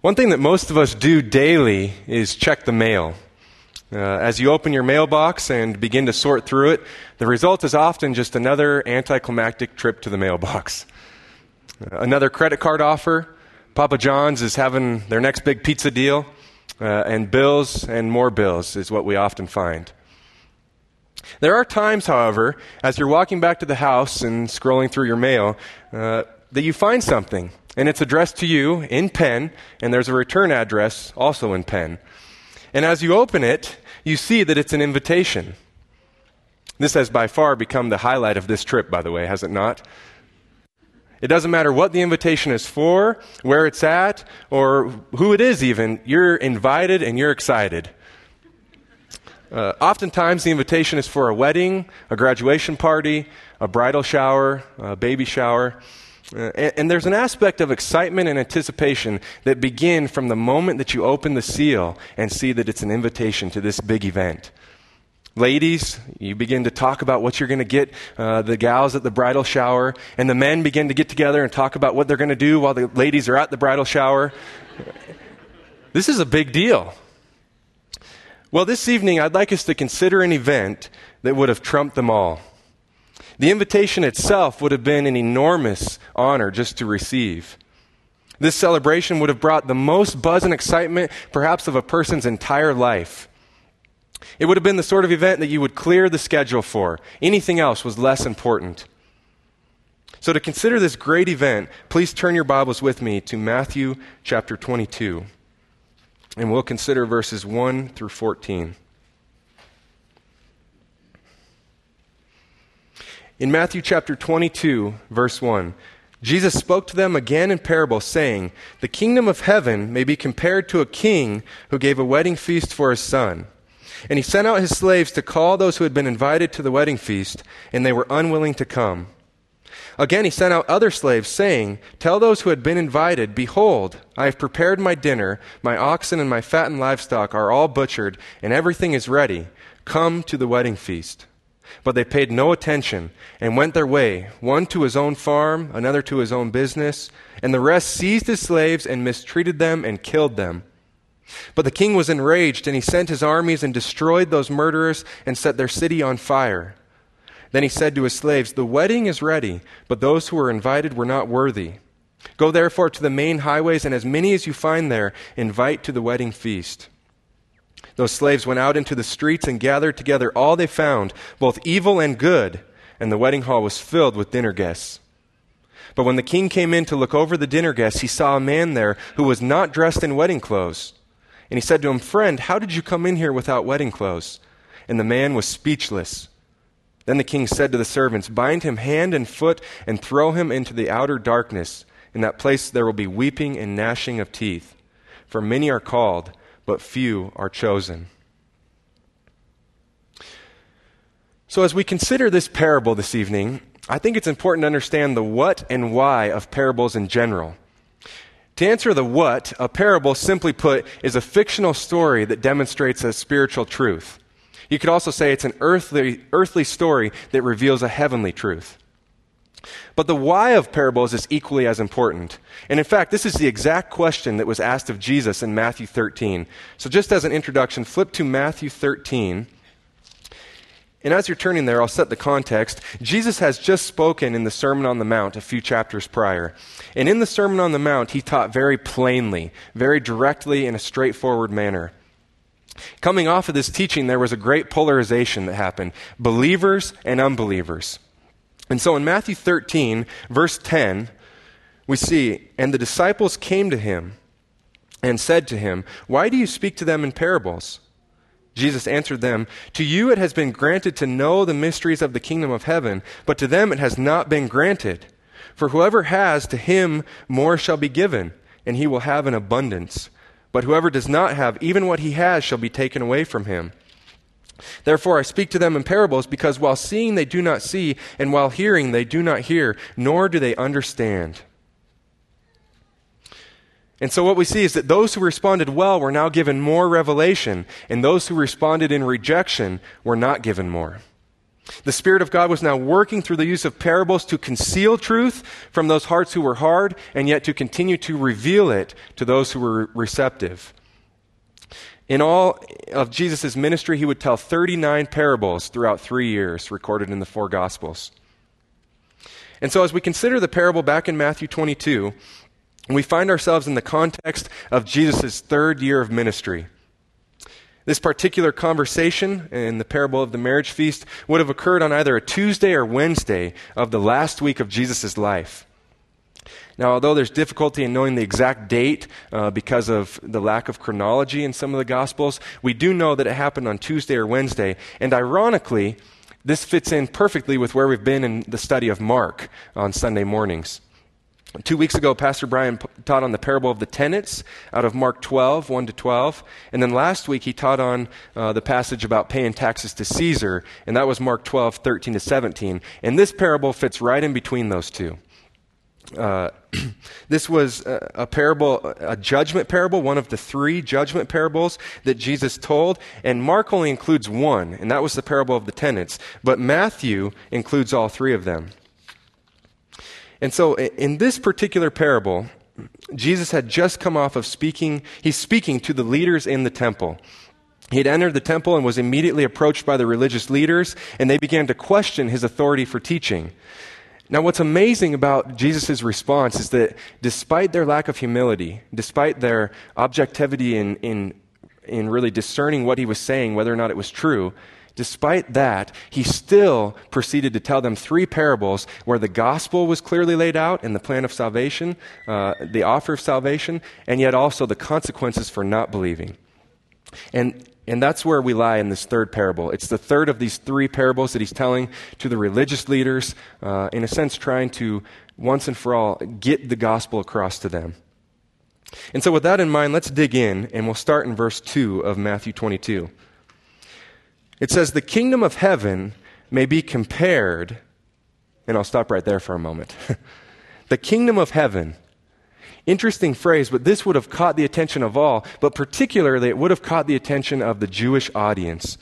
One thing that most of us do daily is check the mail. Uh, as you open your mailbox and begin to sort through it, the result is often just another anticlimactic trip to the mailbox. Uh, another credit card offer. Papa John's is having their next big pizza deal. Uh, and bills and more bills is what we often find. There are times, however, as you're walking back to the house and scrolling through your mail, uh, that you find something and it's addressed to you in pen, and there's a return address also in pen. And as you open it, you see that it's an invitation. This has by far become the highlight of this trip, by the way, has it not? It doesn't matter what the invitation is for, where it's at, or who it is, even. You're invited and you're excited. Uh, oftentimes, the invitation is for a wedding, a graduation party, a bridal shower, a baby shower. Uh, and, and, there's an aspect of excitement and anticipation that begin from the moment that you open the seal and see that it's an invitation to this big event. Ladies, you begin to talk about what you're going to get uh, the gals at the bridal shower, and the men begin to get together and talk about what they're going to do while the ladies are at the bridal shower. this is a big deal. Well, this evening, I'd like us to consider an event that would have trumped them all. The invitation itself would have been an enormous honor just to receive. This celebration would have brought the most buzz and excitement, perhaps, of a person's entire life. It would have been the sort of event that you would clear the schedule for. Anything else was less important. So, to consider this great event, please turn your Bibles with me to Matthew chapter 22. And we'll consider verses 1 through 14. In Matthew chapter 22, verse 1, Jesus spoke to them again in parable, saying, The kingdom of heaven may be compared to a king who gave a wedding feast for his son. And he sent out his slaves to call those who had been invited to the wedding feast, and they were unwilling to come. Again, he sent out other slaves, saying, Tell those who had been invited, Behold, I have prepared my dinner, my oxen and my fattened livestock are all butchered, and everything is ready. Come to the wedding feast. But they paid no attention and went their way, one to his own farm, another to his own business, and the rest seized his slaves and mistreated them and killed them. But the king was enraged, and he sent his armies and destroyed those murderers and set their city on fire. Then he said to his slaves, The wedding is ready, but those who were invited were not worthy. Go therefore to the main highways, and as many as you find there, invite to the wedding feast. Those slaves went out into the streets and gathered together all they found, both evil and good, and the wedding hall was filled with dinner guests. But when the king came in to look over the dinner guests, he saw a man there who was not dressed in wedding clothes. And he said to him, Friend, how did you come in here without wedding clothes? And the man was speechless. Then the king said to the servants, Bind him hand and foot and throw him into the outer darkness. In that place there will be weeping and gnashing of teeth. For many are called but few are chosen. So, as we consider this parable this evening, I think it's important to understand the what and why of parables in general. To answer the what, a parable, simply put, is a fictional story that demonstrates a spiritual truth. You could also say it's an earthly, earthly story that reveals a heavenly truth. But the why of parables is equally as important. And in fact, this is the exact question that was asked of Jesus in Matthew 13. So, just as an introduction, flip to Matthew 13. And as you're turning there, I'll set the context. Jesus has just spoken in the Sermon on the Mount a few chapters prior. And in the Sermon on the Mount, he taught very plainly, very directly, in a straightforward manner. Coming off of this teaching, there was a great polarization that happened believers and unbelievers. And so in Matthew 13, verse 10, we see, And the disciples came to him and said to him, Why do you speak to them in parables? Jesus answered them, To you it has been granted to know the mysteries of the kingdom of heaven, but to them it has not been granted. For whoever has, to him more shall be given, and he will have an abundance. But whoever does not have, even what he has shall be taken away from him. Therefore, I speak to them in parables, because while seeing they do not see, and while hearing they do not hear, nor do they understand. And so, what we see is that those who responded well were now given more revelation, and those who responded in rejection were not given more. The Spirit of God was now working through the use of parables to conceal truth from those hearts who were hard, and yet to continue to reveal it to those who were receptive. In all of Jesus' ministry, he would tell 39 parables throughout three years, recorded in the four Gospels. And so, as we consider the parable back in Matthew 22, we find ourselves in the context of Jesus' third year of ministry. This particular conversation in the parable of the marriage feast would have occurred on either a Tuesday or Wednesday of the last week of Jesus' life. Now, although there's difficulty in knowing the exact date uh, because of the lack of chronology in some of the Gospels, we do know that it happened on Tuesday or Wednesday. And ironically, this fits in perfectly with where we've been in the study of Mark on Sunday mornings. Two weeks ago, Pastor Brian taught on the parable of the tenants out of Mark 12, 1 to 12. And then last week, he taught on uh, the passage about paying taxes to Caesar, and that was Mark 12, 13 to 17. And this parable fits right in between those two. Uh, this was a, a, parable, a judgment parable, one of the three judgment parables that Jesus told. And Mark only includes one, and that was the parable of the tenants. But Matthew includes all three of them. And so in this particular parable, Jesus had just come off of speaking, he's speaking to the leaders in the temple. He had entered the temple and was immediately approached by the religious leaders, and they began to question his authority for teaching. Now, what's amazing about Jesus' response is that despite their lack of humility, despite their objectivity in, in, in really discerning what he was saying, whether or not it was true, Despite that, he still proceeded to tell them three parables where the gospel was clearly laid out in the plan of salvation, uh, the offer of salvation, and yet also the consequences for not believing. And, and that's where we lie in this third parable. It's the third of these three parables that he's telling to the religious leaders, uh, in a sense, trying to once and for all get the gospel across to them. And so, with that in mind, let's dig in, and we'll start in verse 2 of Matthew 22. It says, The kingdom of heaven may be compared, and I'll stop right there for a moment. the kingdom of heaven. Interesting phrase, but this would have caught the attention of all, but particularly it would have caught the attention of the Jewish audience.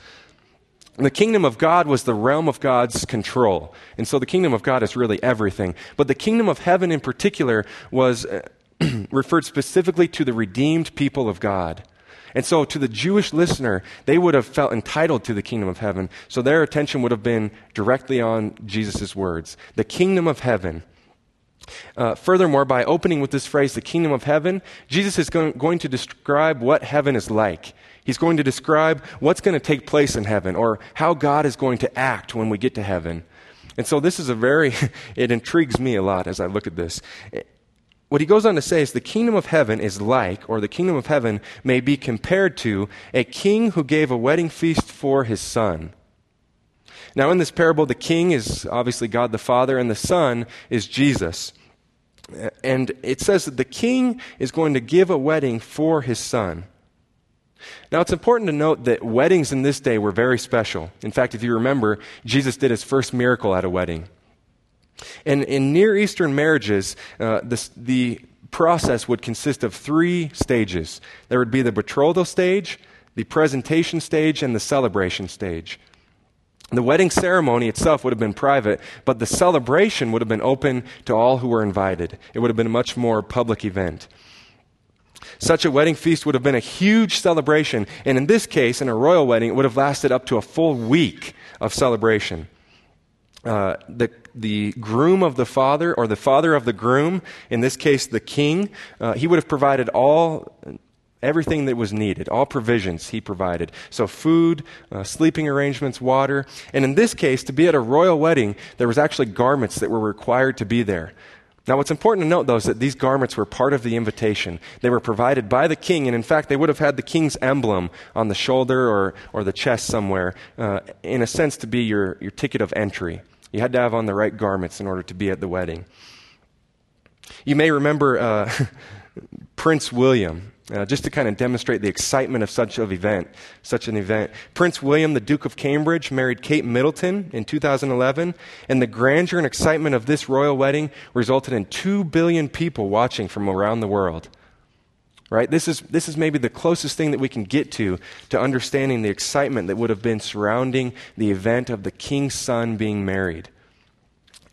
The kingdom of God was the realm of God's control. And so the kingdom of God is really everything. But the kingdom of heaven in particular was uh, referred specifically to the redeemed people of God. And so, to the Jewish listener, they would have felt entitled to the kingdom of heaven. So, their attention would have been directly on Jesus' words the kingdom of heaven. Uh, furthermore, by opening with this phrase, the kingdom of heaven, Jesus is going, going to describe what heaven is like. He's going to describe what's going to take place in heaven or how God is going to act when we get to heaven. And so, this is a very, it intrigues me a lot as I look at this what he goes on to say is the kingdom of heaven is like, or the kingdom of heaven may be compared to, a king who gave a wedding feast for his son. Now, in this parable, the king is obviously God the Father, and the son is Jesus. And it says that the king is going to give a wedding for his son. Now, it's important to note that weddings in this day were very special. In fact, if you remember, Jesus did his first miracle at a wedding. And in Near Eastern marriages, uh, the process would consist of three stages there would be the betrothal stage, the presentation stage, and the celebration stage. The wedding ceremony itself would have been private, but the celebration would have been open to all who were invited. It would have been a much more public event. Such a wedding feast would have been a huge celebration, and in this case, in a royal wedding, it would have lasted up to a full week of celebration. Uh, the, the groom of the father, or the father of the groom, in this case the king, uh, he would have provided all, everything that was needed, all provisions he provided. So, food, uh, sleeping arrangements, water. And in this case, to be at a royal wedding, there was actually garments that were required to be there. Now, what's important to note, though, is that these garments were part of the invitation. They were provided by the king, and in fact, they would have had the king's emblem on the shoulder or, or the chest somewhere, uh, in a sense, to be your, your ticket of entry. You had to have on the right garments in order to be at the wedding. You may remember uh, Prince William, uh, just to kind of demonstrate the excitement of such an event. Such an event. Prince William, the Duke of Cambridge, married Kate Middleton in 2011, and the grandeur and excitement of this royal wedding resulted in two billion people watching from around the world. Right? This is, this is maybe the closest thing that we can get to to understanding the excitement that would have been surrounding the event of the king's son being married.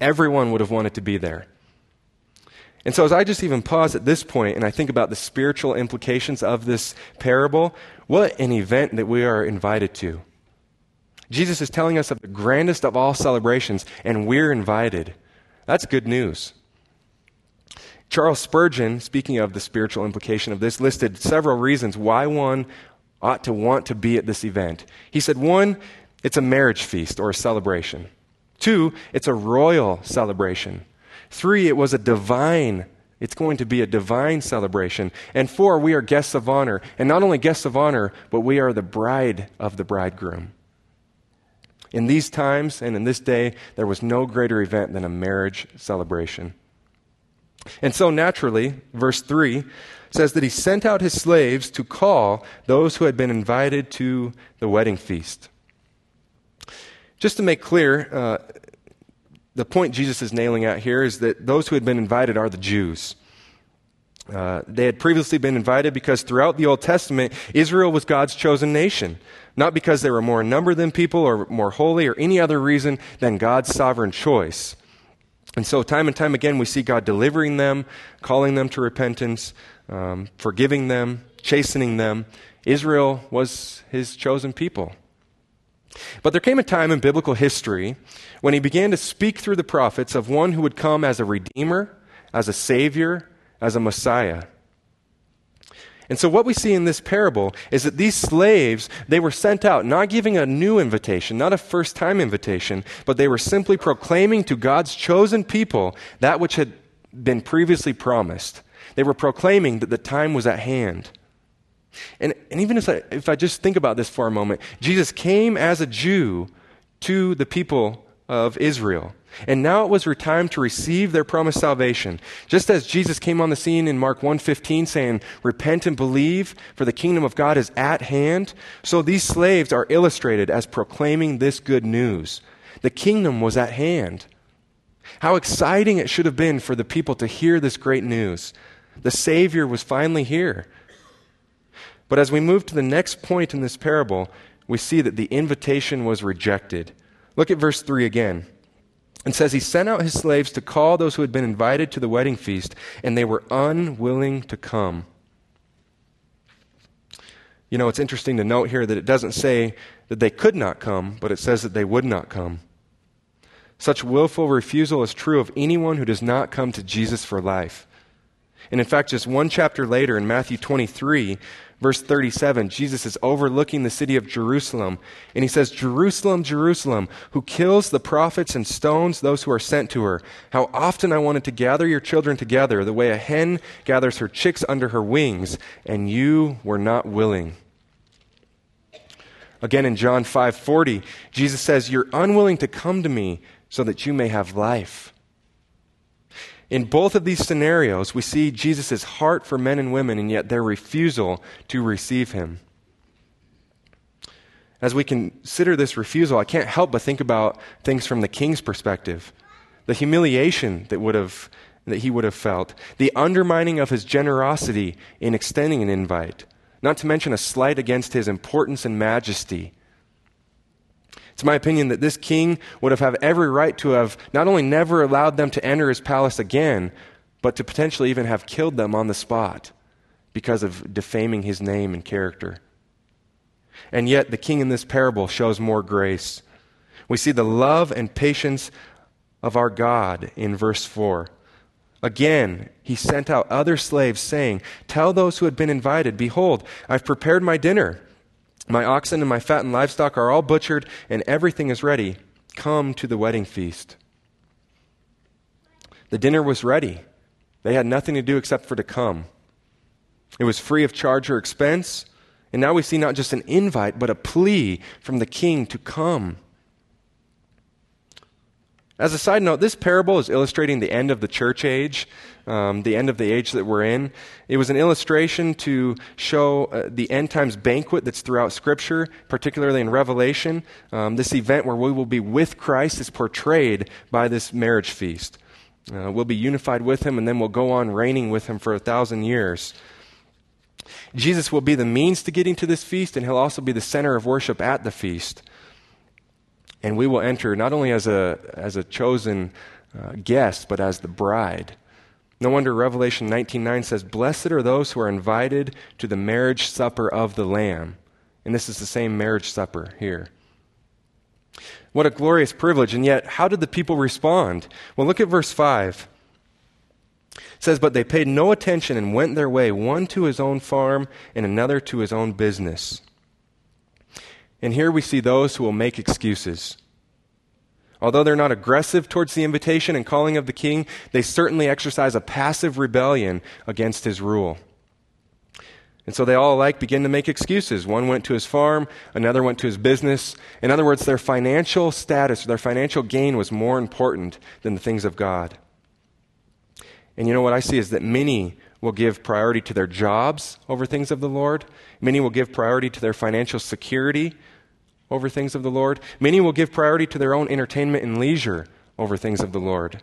Everyone would have wanted to be there. And so, as I just even pause at this point and I think about the spiritual implications of this parable, what an event that we are invited to. Jesus is telling us of the grandest of all celebrations, and we're invited. That's good news. Charles Spurgeon, speaking of the spiritual implication of this, listed several reasons why one ought to want to be at this event. He said, one, it's a marriage feast or a celebration. Two, it's a royal celebration. Three, it was a divine it's going to be a divine celebration. And four, we are guests of honor. And not only guests of honor, but we are the bride of the bridegroom. In these times and in this day, there was no greater event than a marriage celebration. And so, naturally, verse 3 says that he sent out his slaves to call those who had been invited to the wedding feast. Just to make clear, uh, the point Jesus is nailing out here is that those who had been invited are the Jews. Uh, they had previously been invited because throughout the Old Testament, Israel was God's chosen nation. Not because they were more in number than people or more holy or any other reason than God's sovereign choice. And so, time and time again, we see God delivering them, calling them to repentance, um, forgiving them, chastening them. Israel was his chosen people. But there came a time in biblical history when he began to speak through the prophets of one who would come as a redeemer, as a savior, as a messiah. And so, what we see in this parable is that these slaves, they were sent out, not giving a new invitation, not a first time invitation, but they were simply proclaiming to God's chosen people that which had been previously promised. They were proclaiming that the time was at hand. And, and even if I, if I just think about this for a moment, Jesus came as a Jew to the people of Israel. And now it was time to receive their promised salvation. Just as Jesus came on the scene in Mark 1:15 saying, "Repent and believe, for the kingdom of God is at hand," so these slaves are illustrated as proclaiming this good news. The kingdom was at hand. How exciting it should have been for the people to hear this great news. The Savior was finally here. But as we move to the next point in this parable, we see that the invitation was rejected. Look at verse 3 again. It says, He sent out his slaves to call those who had been invited to the wedding feast, and they were unwilling to come. You know, it's interesting to note here that it doesn't say that they could not come, but it says that they would not come. Such willful refusal is true of anyone who does not come to Jesus for life. And in fact, just one chapter later in Matthew 23, verse 37, Jesus is overlooking the city of Jerusalem. And he says, Jerusalem, Jerusalem, who kills the prophets and stones those who are sent to her. How often I wanted to gather your children together the way a hen gathers her chicks under her wings, and you were not willing. Again in John 5:40, Jesus says, "You're unwilling to come to me so that you may have life." In both of these scenarios, we see Jesus' heart for men and women and yet their refusal to receive him. As we consider this refusal, I can't help but think about things from the king's perspective. The humiliation that, would have, that he would have felt, the undermining of his generosity in extending an invite, not to mention a slight against his importance and majesty it's my opinion that this king would have had every right to have not only never allowed them to enter his palace again, but to potentially even have killed them on the spot because of defaming his name and character. And yet, the king in this parable shows more grace. We see the love and patience of our God in verse 4. Again, he sent out other slaves, saying, Tell those who had been invited, Behold, I've prepared my dinner. My oxen and my fattened livestock are all butchered, and everything is ready. Come to the wedding feast. The dinner was ready. They had nothing to do except for to come. It was free of charge or expense. And now we see not just an invite, but a plea from the king to come. As a side note, this parable is illustrating the end of the church age, um, the end of the age that we're in. It was an illustration to show uh, the end times banquet that's throughout Scripture, particularly in Revelation. Um, this event where we will be with Christ is portrayed by this marriage feast. Uh, we'll be unified with Him, and then we'll go on reigning with Him for a thousand years. Jesus will be the means to getting to this feast, and he'll also be the center of worship at the feast. And we will enter not only as a, as a chosen uh, guest, but as the bride. No wonder Revelation 19:9 says, "Blessed are those who are invited to the marriage supper of the Lamb." And this is the same marriage supper here. What a glorious privilege. And yet, how did the people respond? Well, look at verse 5. It says, But they paid no attention and went their way, one to his own farm and another to his own business. And here we see those who will make excuses. Although they're not aggressive towards the invitation and calling of the king, they certainly exercise a passive rebellion against his rule. And so they all alike begin to make excuses. One went to his farm, another went to his business. In other words, their financial status, their financial gain was more important than the things of God. And you know what I see is that many will give priority to their jobs over things of the Lord. Many will give priority to their financial security over things of the Lord. Many will give priority to their own entertainment and leisure over things of the Lord.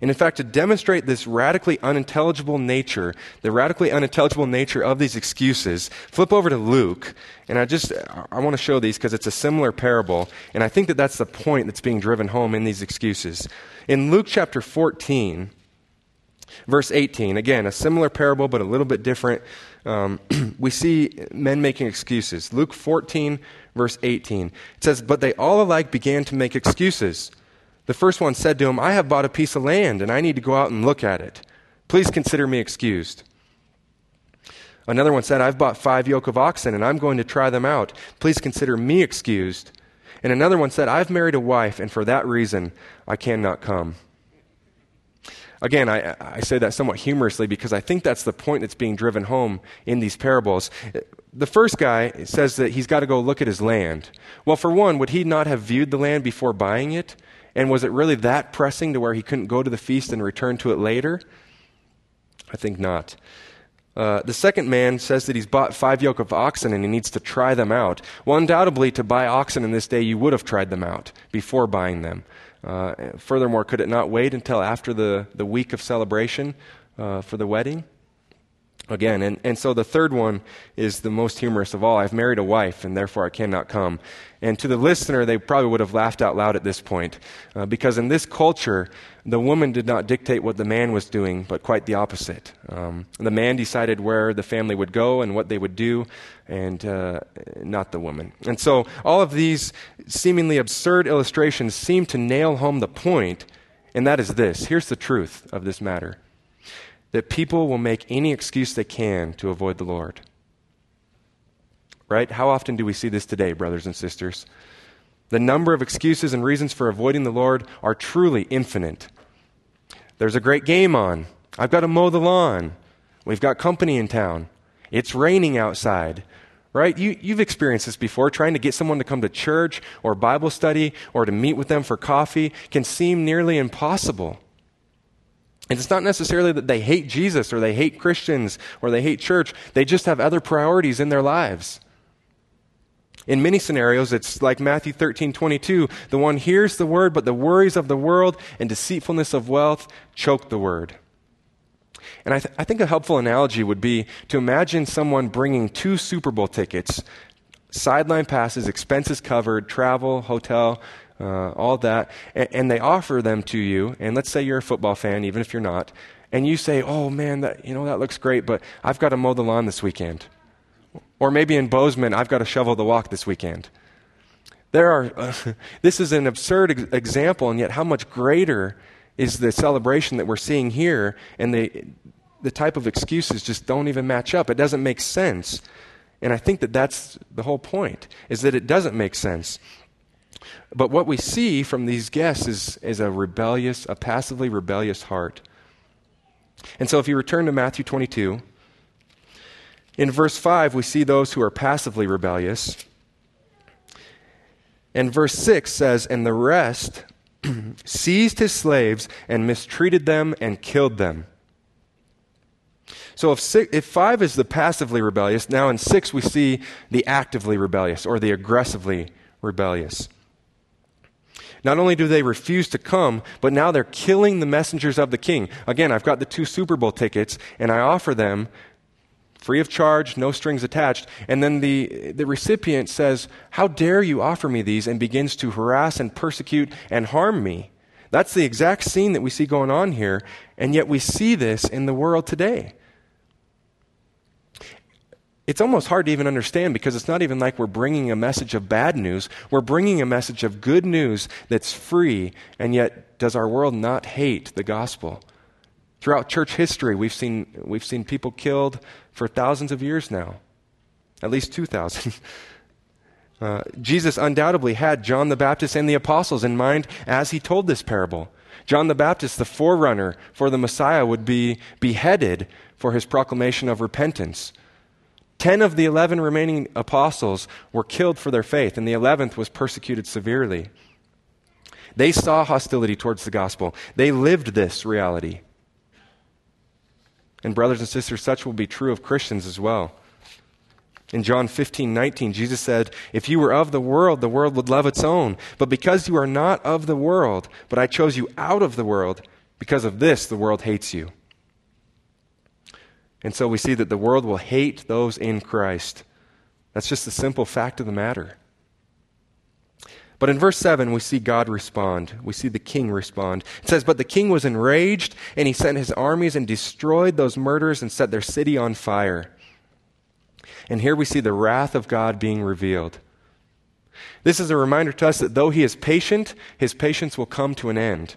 And in fact, to demonstrate this radically unintelligible nature, the radically unintelligible nature of these excuses, flip over to Luke. And I just, I want to show these because it's a similar parable. And I think that that's the point that's being driven home in these excuses. In Luke chapter 14, verse 18, again, a similar parable, but a little bit different. Um, we see men making excuses. Luke 14, verse 18. It says, But they all alike began to make excuses. The first one said to him, I have bought a piece of land and I need to go out and look at it. Please consider me excused. Another one said, I've bought five yoke of oxen and I'm going to try them out. Please consider me excused. And another one said, I've married a wife and for that reason I cannot come. Again, I, I say that somewhat humorously because I think that's the point that's being driven home in these parables. The first guy says that he's got to go look at his land. Well, for one, would he not have viewed the land before buying it? And was it really that pressing to where he couldn't go to the feast and return to it later? I think not. Uh, the second man says that he's bought five yoke of oxen and he needs to try them out. Well, undoubtedly, to buy oxen in this day, you would have tried them out before buying them. Uh, furthermore, could it not wait until after the, the week of celebration uh, for the wedding? Again. And, and so the third one is the most humorous of all. I've married a wife, and therefore I cannot come. And to the listener, they probably would have laughed out loud at this point, uh, because in this culture, the woman did not dictate what the man was doing, but quite the opposite. Um, the man decided where the family would go and what they would do, and uh, not the woman. And so all of these seemingly absurd illustrations seem to nail home the point, and that is this. Here's the truth of this matter that people will make any excuse they can to avoid the Lord. Right? How often do we see this today, brothers and sisters? The number of excuses and reasons for avoiding the Lord are truly infinite. There's a great game on. I've got to mow the lawn. We've got company in town. It's raining outside. Right? You, you've experienced this before. Trying to get someone to come to church or Bible study or to meet with them for coffee can seem nearly impossible. And it's not necessarily that they hate Jesus or they hate Christians or they hate church. They just have other priorities in their lives. In many scenarios, it's like Matthew 13, 22. The one hears the word, but the worries of the world and deceitfulness of wealth choke the word. And I, th- I think a helpful analogy would be to imagine someone bringing two Super Bowl tickets, sideline passes, expenses covered, travel, hotel, uh, all that, and, and, they offer them to you. And let's say you're a football fan, even if you're not, and you say, "Oh man, that you know that looks great, but I've got to mow the lawn this weekend." Or maybe in Bozeman, I've got to shovel the walk this weekend. There are. Uh, this is an absurd ex- example, and yet how much greater is the celebration that we're seeing here, and the the type of excuses just don't even match up. It doesn't make sense. And I think that that's the whole point, is that it doesn't make sense. But what we see from these guests is, is a rebellious, a passively rebellious heart. And so if you return to Matthew 22, in verse 5, we see those who are passively rebellious. And verse 6 says, And the rest seized his slaves and mistreated them and killed them. So if, six, if 5 is the passively rebellious, now in 6 we see the actively rebellious or the aggressively rebellious. Not only do they refuse to come, but now they're killing the messengers of the king. Again, I've got the two Super Bowl tickets, and I offer them free of charge, no strings attached. And then the, the recipient says, How dare you offer me these? and begins to harass and persecute and harm me. That's the exact scene that we see going on here, and yet we see this in the world today. It's almost hard to even understand because it's not even like we're bringing a message of bad news. We're bringing a message of good news that's free, and yet does our world not hate the gospel? Throughout church history, we've seen, we've seen people killed for thousands of years now, at least 2,000. Uh, Jesus undoubtedly had John the Baptist and the apostles in mind as he told this parable. John the Baptist, the forerunner for the Messiah, would be beheaded for his proclamation of repentance. Ten of the eleven remaining apostles were killed for their faith, and the eleventh was persecuted severely. They saw hostility towards the gospel, they lived this reality. And, brothers and sisters, such will be true of Christians as well. In John 15, 19, Jesus said, If you were of the world, the world would love its own. But because you are not of the world, but I chose you out of the world, because of this, the world hates you. And so we see that the world will hate those in Christ. That's just the simple fact of the matter. But in verse 7, we see God respond. We see the king respond. It says, But the king was enraged, and he sent his armies and destroyed those murderers and set their city on fire. And here we see the wrath of God being revealed. This is a reminder to us that though he is patient, his patience will come to an end.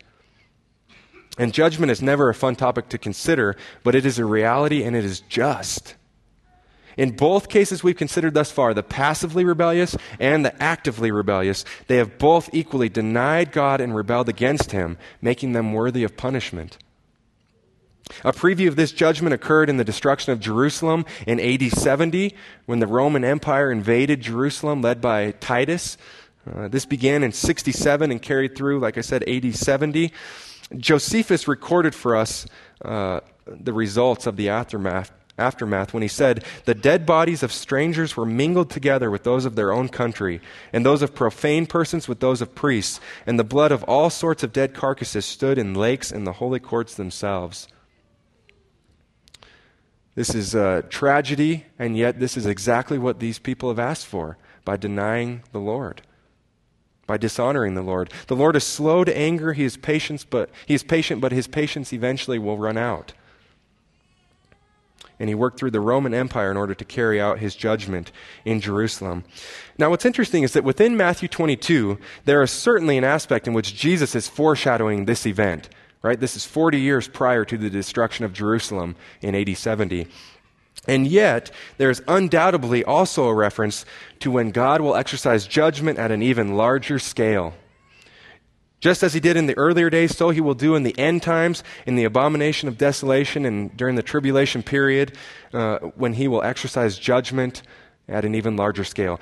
And judgment is never a fun topic to consider, but it is a reality and it is just. In both cases we've considered thus far, the passively rebellious and the actively rebellious, they have both equally denied God and rebelled against Him, making them worthy of punishment. A preview of this judgment occurred in the destruction of Jerusalem in AD 70 when the Roman Empire invaded Jerusalem, led by Titus. Uh, this began in 67 and carried through, like I said, AD 70. Josephus recorded for us uh, the results of the aftermath, aftermath when he said, The dead bodies of strangers were mingled together with those of their own country, and those of profane persons with those of priests, and the blood of all sorts of dead carcasses stood in lakes in the holy courts themselves. This is a tragedy, and yet this is exactly what these people have asked for by denying the Lord by dishonoring the Lord. The Lord is slow to anger, he is patient, but he is patient, but his patience eventually will run out. And he worked through the Roman Empire in order to carry out his judgment in Jerusalem. Now, what's interesting is that within Matthew 22, there is certainly an aspect in which Jesus is foreshadowing this event, right? This is 40 years prior to the destruction of Jerusalem in AD 70. And yet, there's undoubtedly also a reference to when God will exercise judgment at an even larger scale. Just as he did in the earlier days, so he will do in the end times, in the abomination of desolation, and during the tribulation period, uh, when he will exercise judgment at an even larger scale.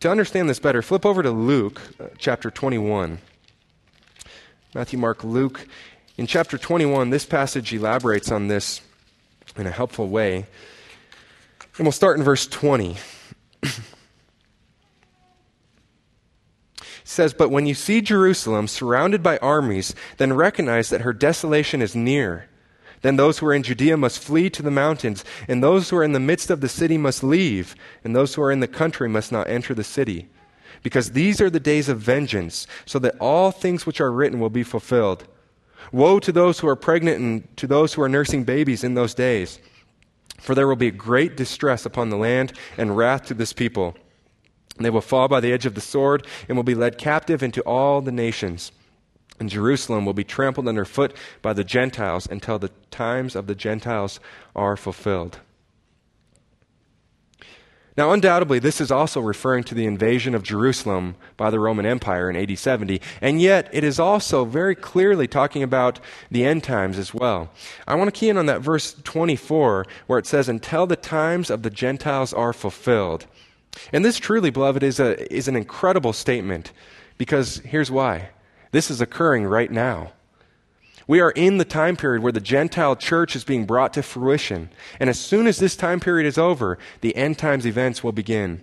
To understand this better, flip over to Luke uh, chapter 21. Matthew, Mark, Luke. In chapter 21, this passage elaborates on this in a helpful way. And we'll start in verse 20. it says, But when you see Jerusalem surrounded by armies, then recognize that her desolation is near. Then those who are in Judea must flee to the mountains, and those who are in the midst of the city must leave, and those who are in the country must not enter the city. Because these are the days of vengeance, so that all things which are written will be fulfilled. Woe to those who are pregnant and to those who are nursing babies in those days. For there will be great distress upon the land and wrath to this people. And they will fall by the edge of the sword and will be led captive into all the nations. And Jerusalem will be trampled underfoot by the Gentiles until the times of the Gentiles are fulfilled. Now, undoubtedly, this is also referring to the invasion of Jerusalem by the Roman Empire in AD 70, and yet it is also very clearly talking about the end times as well. I want to key in on that verse 24 where it says, Until the times of the Gentiles are fulfilled. And this truly, beloved, is, a, is an incredible statement because here's why. This is occurring right now. We are in the time period where the Gentile church is being brought to fruition. And as soon as this time period is over, the end times events will begin.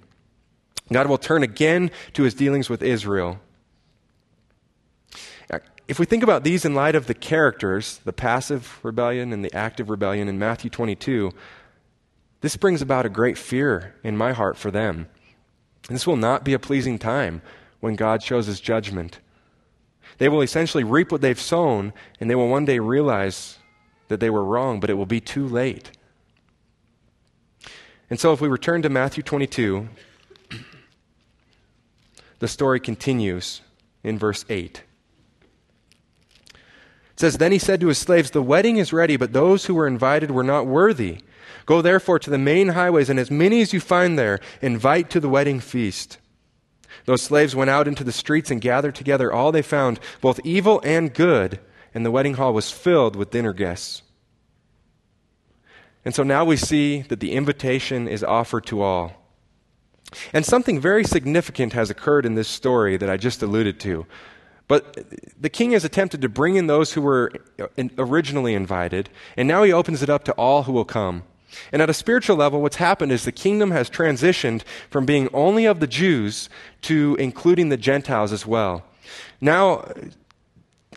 God will turn again to his dealings with Israel. Uh, if we think about these in light of the characters, the passive rebellion and the active rebellion in Matthew 22, This brings about a great fear in my heart for them. This will not be a pleasing time when God shows his judgment. They will essentially reap what they've sown, and they will one day realize that they were wrong, but it will be too late. And so, if we return to Matthew 22, the story continues in verse 8. It says, Then he said to his slaves, The wedding is ready, but those who were invited were not worthy. Go therefore to the main highways, and as many as you find there, invite to the wedding feast. Those slaves went out into the streets and gathered together all they found, both evil and good, and the wedding hall was filled with dinner guests. And so now we see that the invitation is offered to all. And something very significant has occurred in this story that I just alluded to. But the king has attempted to bring in those who were originally invited, and now he opens it up to all who will come. And at a spiritual level, what's happened is the kingdom has transitioned from being only of the Jews to including the Gentiles as well. Now,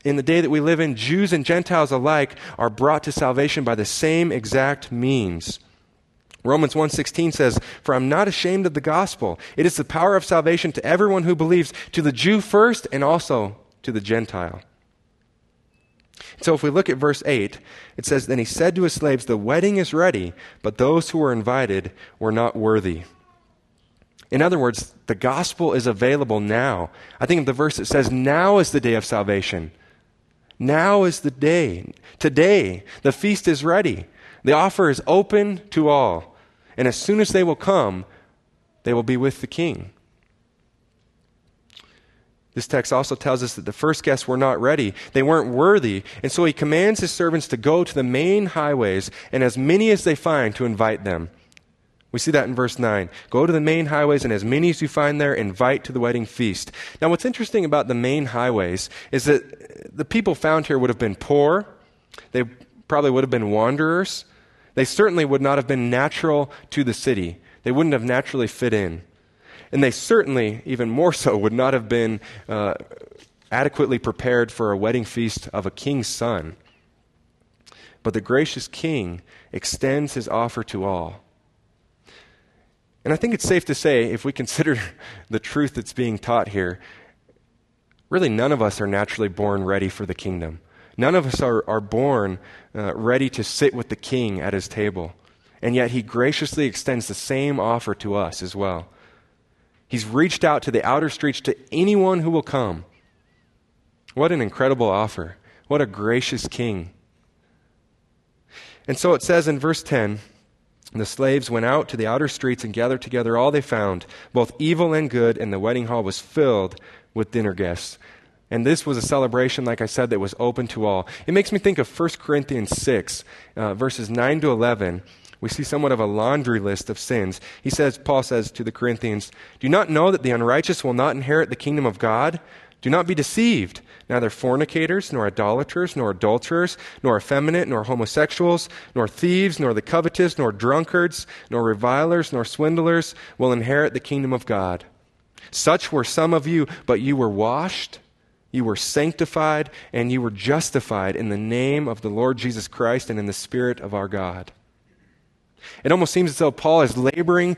in the day that we live in, Jews and Gentiles alike are brought to salvation by the same exact means. Romans 1:16 says, "For I'm not ashamed of the gospel. It is the power of salvation to everyone who believes, to the Jew first and also to the Gentile." So if we look at verse 8, it says, Then he said to his slaves, The wedding is ready, but those who were invited were not worthy. In other words, the gospel is available now. I think of the verse that says, Now is the day of salvation. Now is the day. Today, the feast is ready. The offer is open to all. And as soon as they will come, they will be with the king. This text also tells us that the first guests were not ready. They weren't worthy. And so he commands his servants to go to the main highways and as many as they find to invite them. We see that in verse 9. Go to the main highways and as many as you find there, invite to the wedding feast. Now, what's interesting about the main highways is that the people found here would have been poor. They probably would have been wanderers. They certainly would not have been natural to the city. They wouldn't have naturally fit in. And they certainly, even more so, would not have been uh, adequately prepared for a wedding feast of a king's son. But the gracious king extends his offer to all. And I think it's safe to say, if we consider the truth that's being taught here, really none of us are naturally born ready for the kingdom. None of us are, are born uh, ready to sit with the king at his table. And yet he graciously extends the same offer to us as well. He's reached out to the outer streets to anyone who will come. What an incredible offer. What a gracious king. And so it says in verse 10 the slaves went out to the outer streets and gathered together all they found, both evil and good, and the wedding hall was filled with dinner guests. And this was a celebration, like I said, that was open to all. It makes me think of 1 Corinthians 6, uh, verses 9 to 11, we see somewhat of a laundry list of sins. He says, Paul says to the Corinthians, Do not know that the unrighteous will not inherit the kingdom of God? Do not be deceived. Neither fornicators, nor idolaters, nor adulterers, nor effeminate, nor homosexuals, nor thieves, nor the covetous, nor drunkards, nor revilers, nor swindlers will inherit the kingdom of God. Such were some of you, but you were washed, you were sanctified, and you were justified in the name of the Lord Jesus Christ and in the Spirit of our God. It almost seems as though Paul is laboring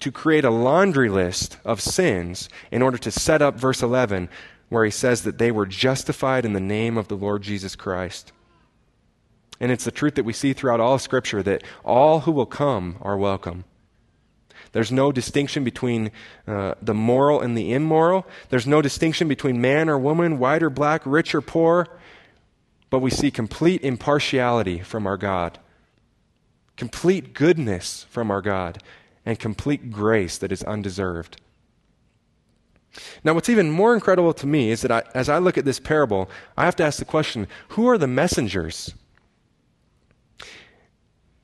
to create a laundry list of sins in order to set up verse 11, where he says that they were justified in the name of the Lord Jesus Christ. And it's the truth that we see throughout all Scripture that all who will come are welcome. There's no distinction between uh, the moral and the immoral. There's no distinction between man or woman, white or black, rich or poor. But we see complete impartiality from our God complete goodness from our God, and complete grace that is undeserved. Now, what's even more incredible to me is that I, as I look at this parable, I have to ask the question who are the messengers?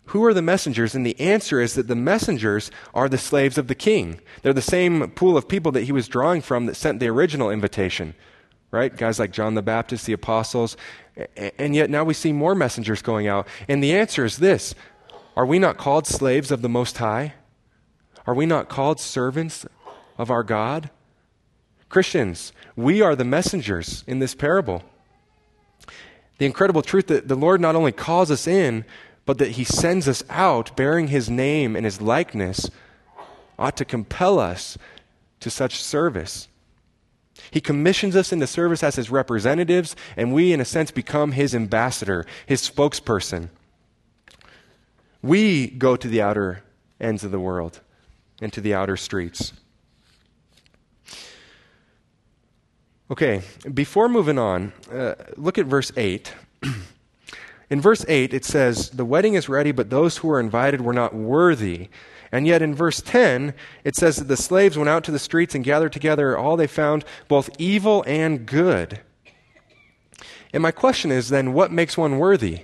Who are the messengers? And the answer is that the messengers are the slaves of the king. They're the same pool of people that he was drawing from that sent the original invitation, right? Guys like John the Baptist, the apostles. And yet now we see more messengers going out. And the answer is this are we not called slaves of the Most High? Are we not called servants of our God? Christians, we are the messengers in this parable. The incredible truth that the Lord not only calls us in, but that he sends us out bearing his name and his likeness ought to compel us to such service. He commissions us into service as his representatives, and we, in a sense, become his ambassador, his spokesperson. We go to the outer ends of the world and to the outer streets. Okay, before moving on, uh, look at verse 8. in verse 8, it says, The wedding is ready, but those who were invited were not worthy. And yet in verse 10, it says that the slaves went out to the streets and gathered together all they found, both evil and good. And my question is then, what makes one worthy?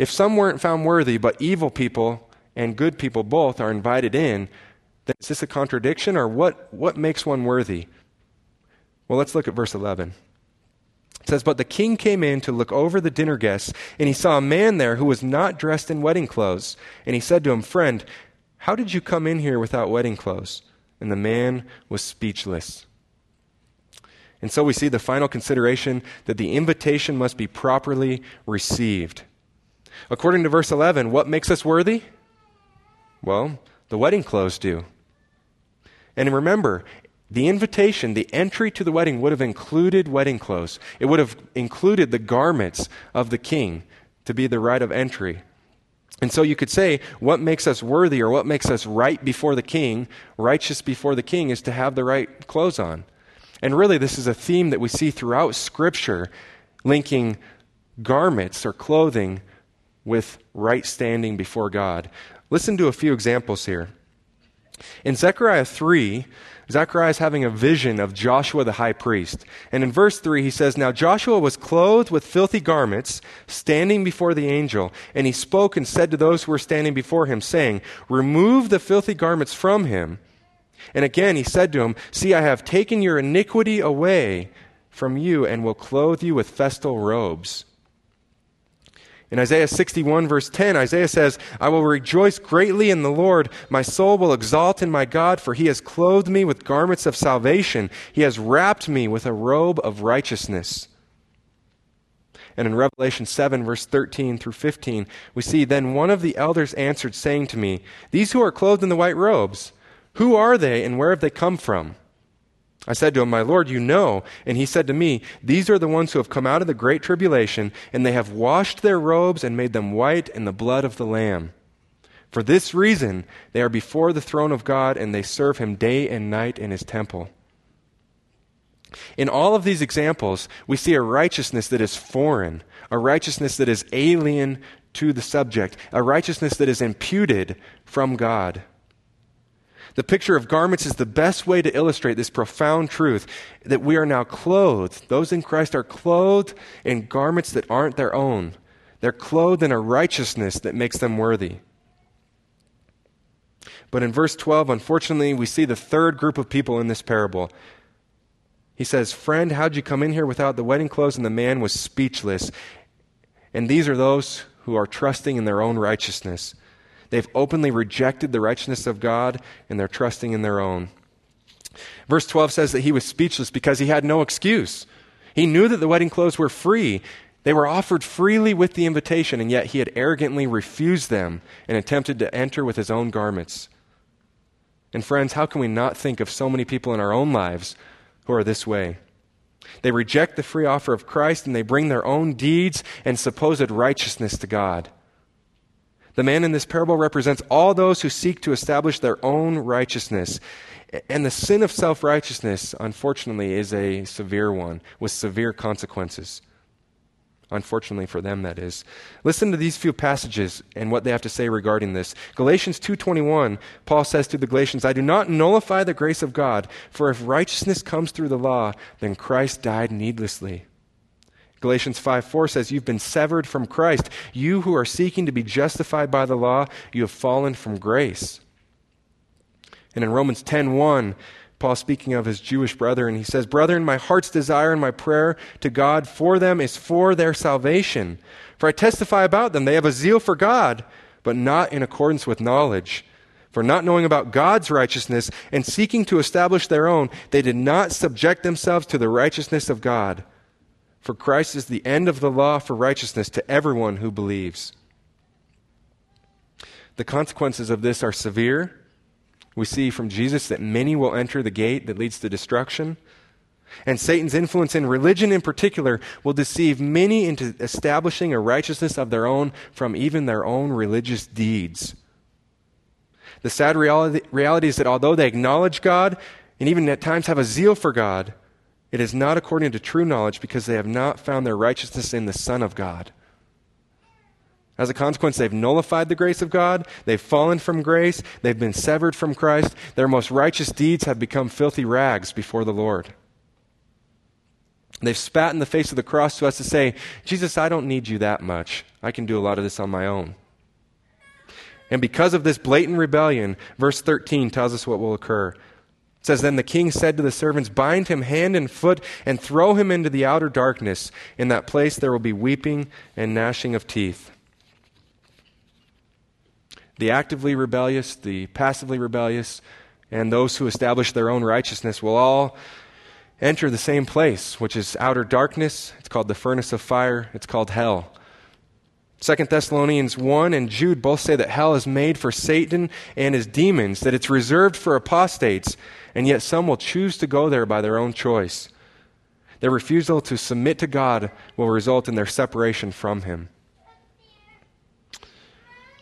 If some weren't found worthy, but evil people and good people both are invited in, then is this a contradiction, or what, what makes one worthy? Well, let's look at verse 11. It says, But the king came in to look over the dinner guests, and he saw a man there who was not dressed in wedding clothes. And he said to him, Friend, how did you come in here without wedding clothes? And the man was speechless. And so we see the final consideration that the invitation must be properly received. According to verse 11, what makes us worthy? Well, the wedding clothes do. And remember, the invitation, the entry to the wedding would have included wedding clothes. It would have included the garments of the king to be the right of entry. And so you could say, what makes us worthy or what makes us right before the king, righteous before the king, is to have the right clothes on. And really, this is a theme that we see throughout Scripture, linking garments or clothing with right standing before God. Listen to a few examples here. In Zechariah 3, Zechariah is having a vision of Joshua the high priest. And in verse 3, he says, Now Joshua was clothed with filthy garments, standing before the angel. And he spoke and said to those who were standing before him, saying, Remove the filthy garments from him. And again he said to him, See, I have taken your iniquity away from you and will clothe you with festal robes. In Isaiah 61, verse 10, Isaiah says, I will rejoice greatly in the Lord. My soul will exalt in my God, for he has clothed me with garments of salvation. He has wrapped me with a robe of righteousness. And in Revelation 7, verse 13 through 15, we see, Then one of the elders answered, saying to me, These who are clothed in the white robes, who are they and where have they come from? I said to him, My Lord, you know. And he said to me, These are the ones who have come out of the great tribulation, and they have washed their robes and made them white in the blood of the Lamb. For this reason, they are before the throne of God, and they serve him day and night in his temple. In all of these examples, we see a righteousness that is foreign, a righteousness that is alien to the subject, a righteousness that is imputed from God. The picture of garments is the best way to illustrate this profound truth that we are now clothed. Those in Christ are clothed in garments that aren't their own. They're clothed in a righteousness that makes them worthy. But in verse 12, unfortunately, we see the third group of people in this parable. He says, Friend, how'd you come in here without the wedding clothes? And the man was speechless. And these are those who are trusting in their own righteousness. They've openly rejected the righteousness of God and they're trusting in their own. Verse 12 says that he was speechless because he had no excuse. He knew that the wedding clothes were free. They were offered freely with the invitation, and yet he had arrogantly refused them and attempted to enter with his own garments. And friends, how can we not think of so many people in our own lives who are this way? They reject the free offer of Christ and they bring their own deeds and supposed righteousness to God. The man in this parable represents all those who seek to establish their own righteousness. And the sin of self righteousness, unfortunately, is a severe one with severe consequences. Unfortunately for them, that is. Listen to these few passages and what they have to say regarding this. Galatians 2:21, Paul says to the Galatians, "I do not nullify the grace of God, for if righteousness comes through the law, then Christ died needlessly." Galatians 5 4 says, You've been severed from Christ. You who are seeking to be justified by the law, you have fallen from grace. And in Romans 10 1, Paul speaking of his Jewish brethren, he says, Brethren, my heart's desire and my prayer to God for them is for their salvation. For I testify about them, they have a zeal for God, but not in accordance with knowledge. For not knowing about God's righteousness and seeking to establish their own, they did not subject themselves to the righteousness of God. For Christ is the end of the law for righteousness to everyone who believes. The consequences of this are severe. We see from Jesus that many will enter the gate that leads to destruction. And Satan's influence in religion in particular will deceive many into establishing a righteousness of their own from even their own religious deeds. The sad reality, reality is that although they acknowledge God and even at times have a zeal for God, it is not according to true knowledge because they have not found their righteousness in the Son of God. As a consequence, they've nullified the grace of God. They've fallen from grace. They've been severed from Christ. Their most righteous deeds have become filthy rags before the Lord. They've spat in the face of the cross to us to say, Jesus, I don't need you that much. I can do a lot of this on my own. And because of this blatant rebellion, verse 13 tells us what will occur. It says, Then the king said to the servants, Bind him hand and foot and throw him into the outer darkness. In that place there will be weeping and gnashing of teeth the actively rebellious, the passively rebellious, and those who establish their own righteousness will all enter the same place, which is outer darkness. It's called the furnace of fire, it's called hell. Second Thessalonians 1 and Jude both say that hell is made for Satan and his demons, that it's reserved for apostates, and yet some will choose to go there by their own choice. Their refusal to submit to God will result in their separation from him.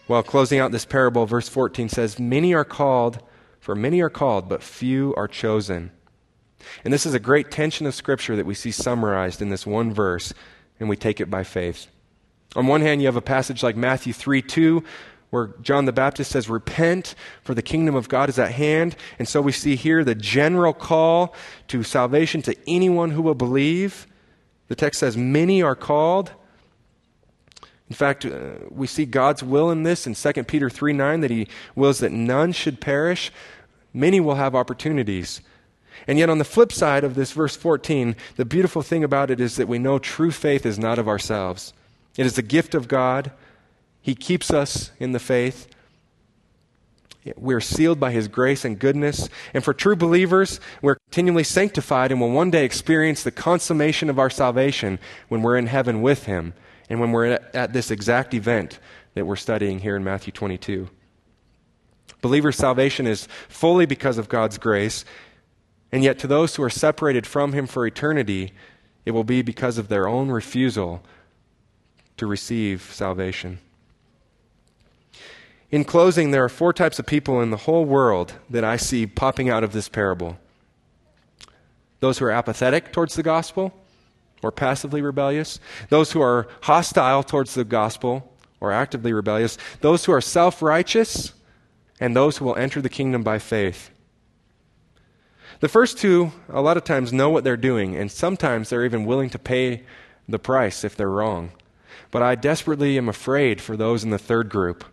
Well, closing out this parable, verse 14 says, Many are called, for many are called, but few are chosen. And this is a great tension of Scripture that we see summarized in this one verse, and we take it by faith. On one hand, you have a passage like Matthew 3 2, where John the Baptist says, Repent, for the kingdom of God is at hand. And so we see here the general call to salvation to anyone who will believe. The text says, Many are called, in fact, uh, we see God's will in this in 2 Peter 3 9 that He wills that none should perish. Many will have opportunities. And yet, on the flip side of this verse 14, the beautiful thing about it is that we know true faith is not of ourselves. It is a gift of God. He keeps us in the faith. We're sealed by His grace and goodness. And for true believers, we're continually sanctified and will one day experience the consummation of our salvation when we're in heaven with Him and when we're at, this exact event that we're studying here in Matthew 22. Believer salvation is fully because of God's grace, and yet to those who are separated from Him for eternity, it will be because of their own refusal to receive salvation. In closing, there are four types of people in the whole world that I see popping out of this parable those who are apathetic towards the gospel, or passively rebellious, those who are hostile towards the gospel or actively rebellious, those who are self righteous, and those who will enter the kingdom by faith. The first two, a lot of times, know what they're doing, and sometimes they're even willing to pay the price if they're wrong. But I desperately am afraid for those in the third group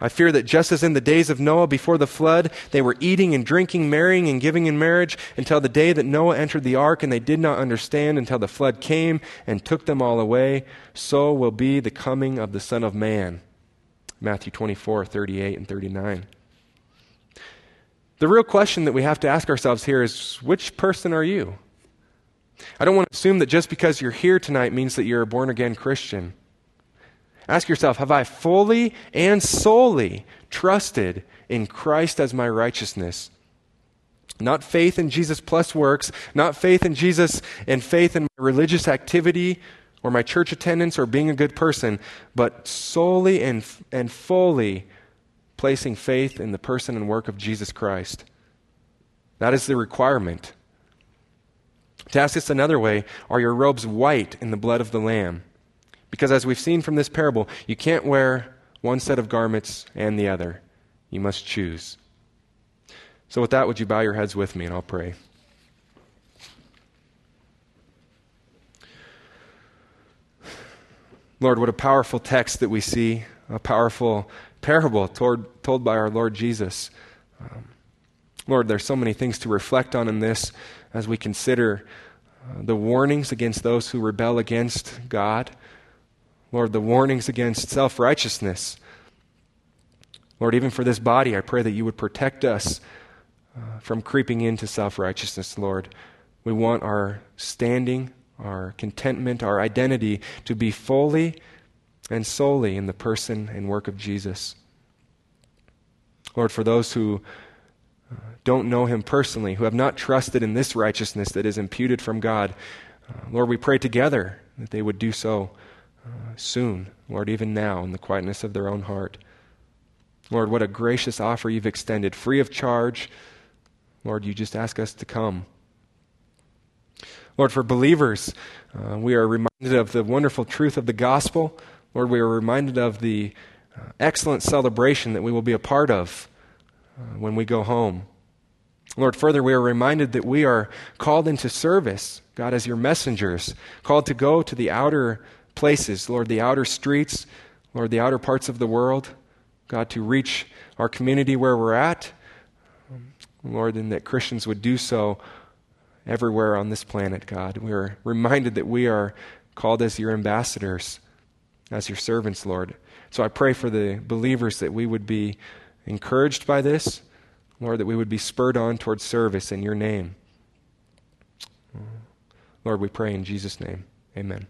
I fear that just as in the days of Noah before the flood, they were eating and drinking, marrying and giving in marriage until the day that Noah entered the ark, and they did not understand until the flood came and took them all away, so will be the coming of the Son of Man. Matthew 24, 38 and 39. The real question that we have to ask ourselves here is which person are you? I don't want to assume that just because you're here tonight means that you're a born again Christian. Ask yourself Have I fully and solely trusted in Christ as my righteousness? Not faith in Jesus plus works, not faith in Jesus and faith in my religious activity or my church attendance or being a good person, but solely and, and fully placing faith in the person and work of Jesus Christ. That is the requirement. To ask this another way, are your robes white in the blood of the Lamb? Because as we've seen from this parable, you can't wear one set of garments and the other. You must choose. So, with that, would you bow your heads with me and I'll pray? Lord, what a powerful text that we see, a powerful parable told, told by our Lord Jesus. Um, Lord, there's so many things to reflect on in this as we consider uh, the warnings against those who rebel against God. Lord, the warnings against self righteousness. Lord, even for this body, I pray that you would protect us uh, from creeping into self righteousness, Lord. We want our standing, our contentment, our identity to be fully and solely in the person and work of Jesus. Lord, for those who don't know him personally, who have not trusted in this righteousness that is imputed from God, uh, Lord, we pray together that they would do so uh, soon, Lord, even now, in the quietness of their own heart. Lord, what a gracious offer you've extended, free of charge. Lord, you just ask us to come. Lord, for believers, uh, we are reminded of the wonderful truth of the gospel. Lord, we are reminded of the uh, excellent celebration that we will be a part of Uh, when we go home. Lord, further, we are reminded that we are called into service, God, as your messengers, called to go to the outer places, Lord, the outer streets, Lord, the outer parts of the world, God, to reach our community where we're at, um, Lord, and that Christians would do so everywhere on this planet, God. We are reminded that we are called as your ambassadors, as your servants, Lord. So I pray for the believers that we would be encouraged by this, Lord, that we would be spurred on towards service in your name. Lord, we pray in Jesus' name. Amen.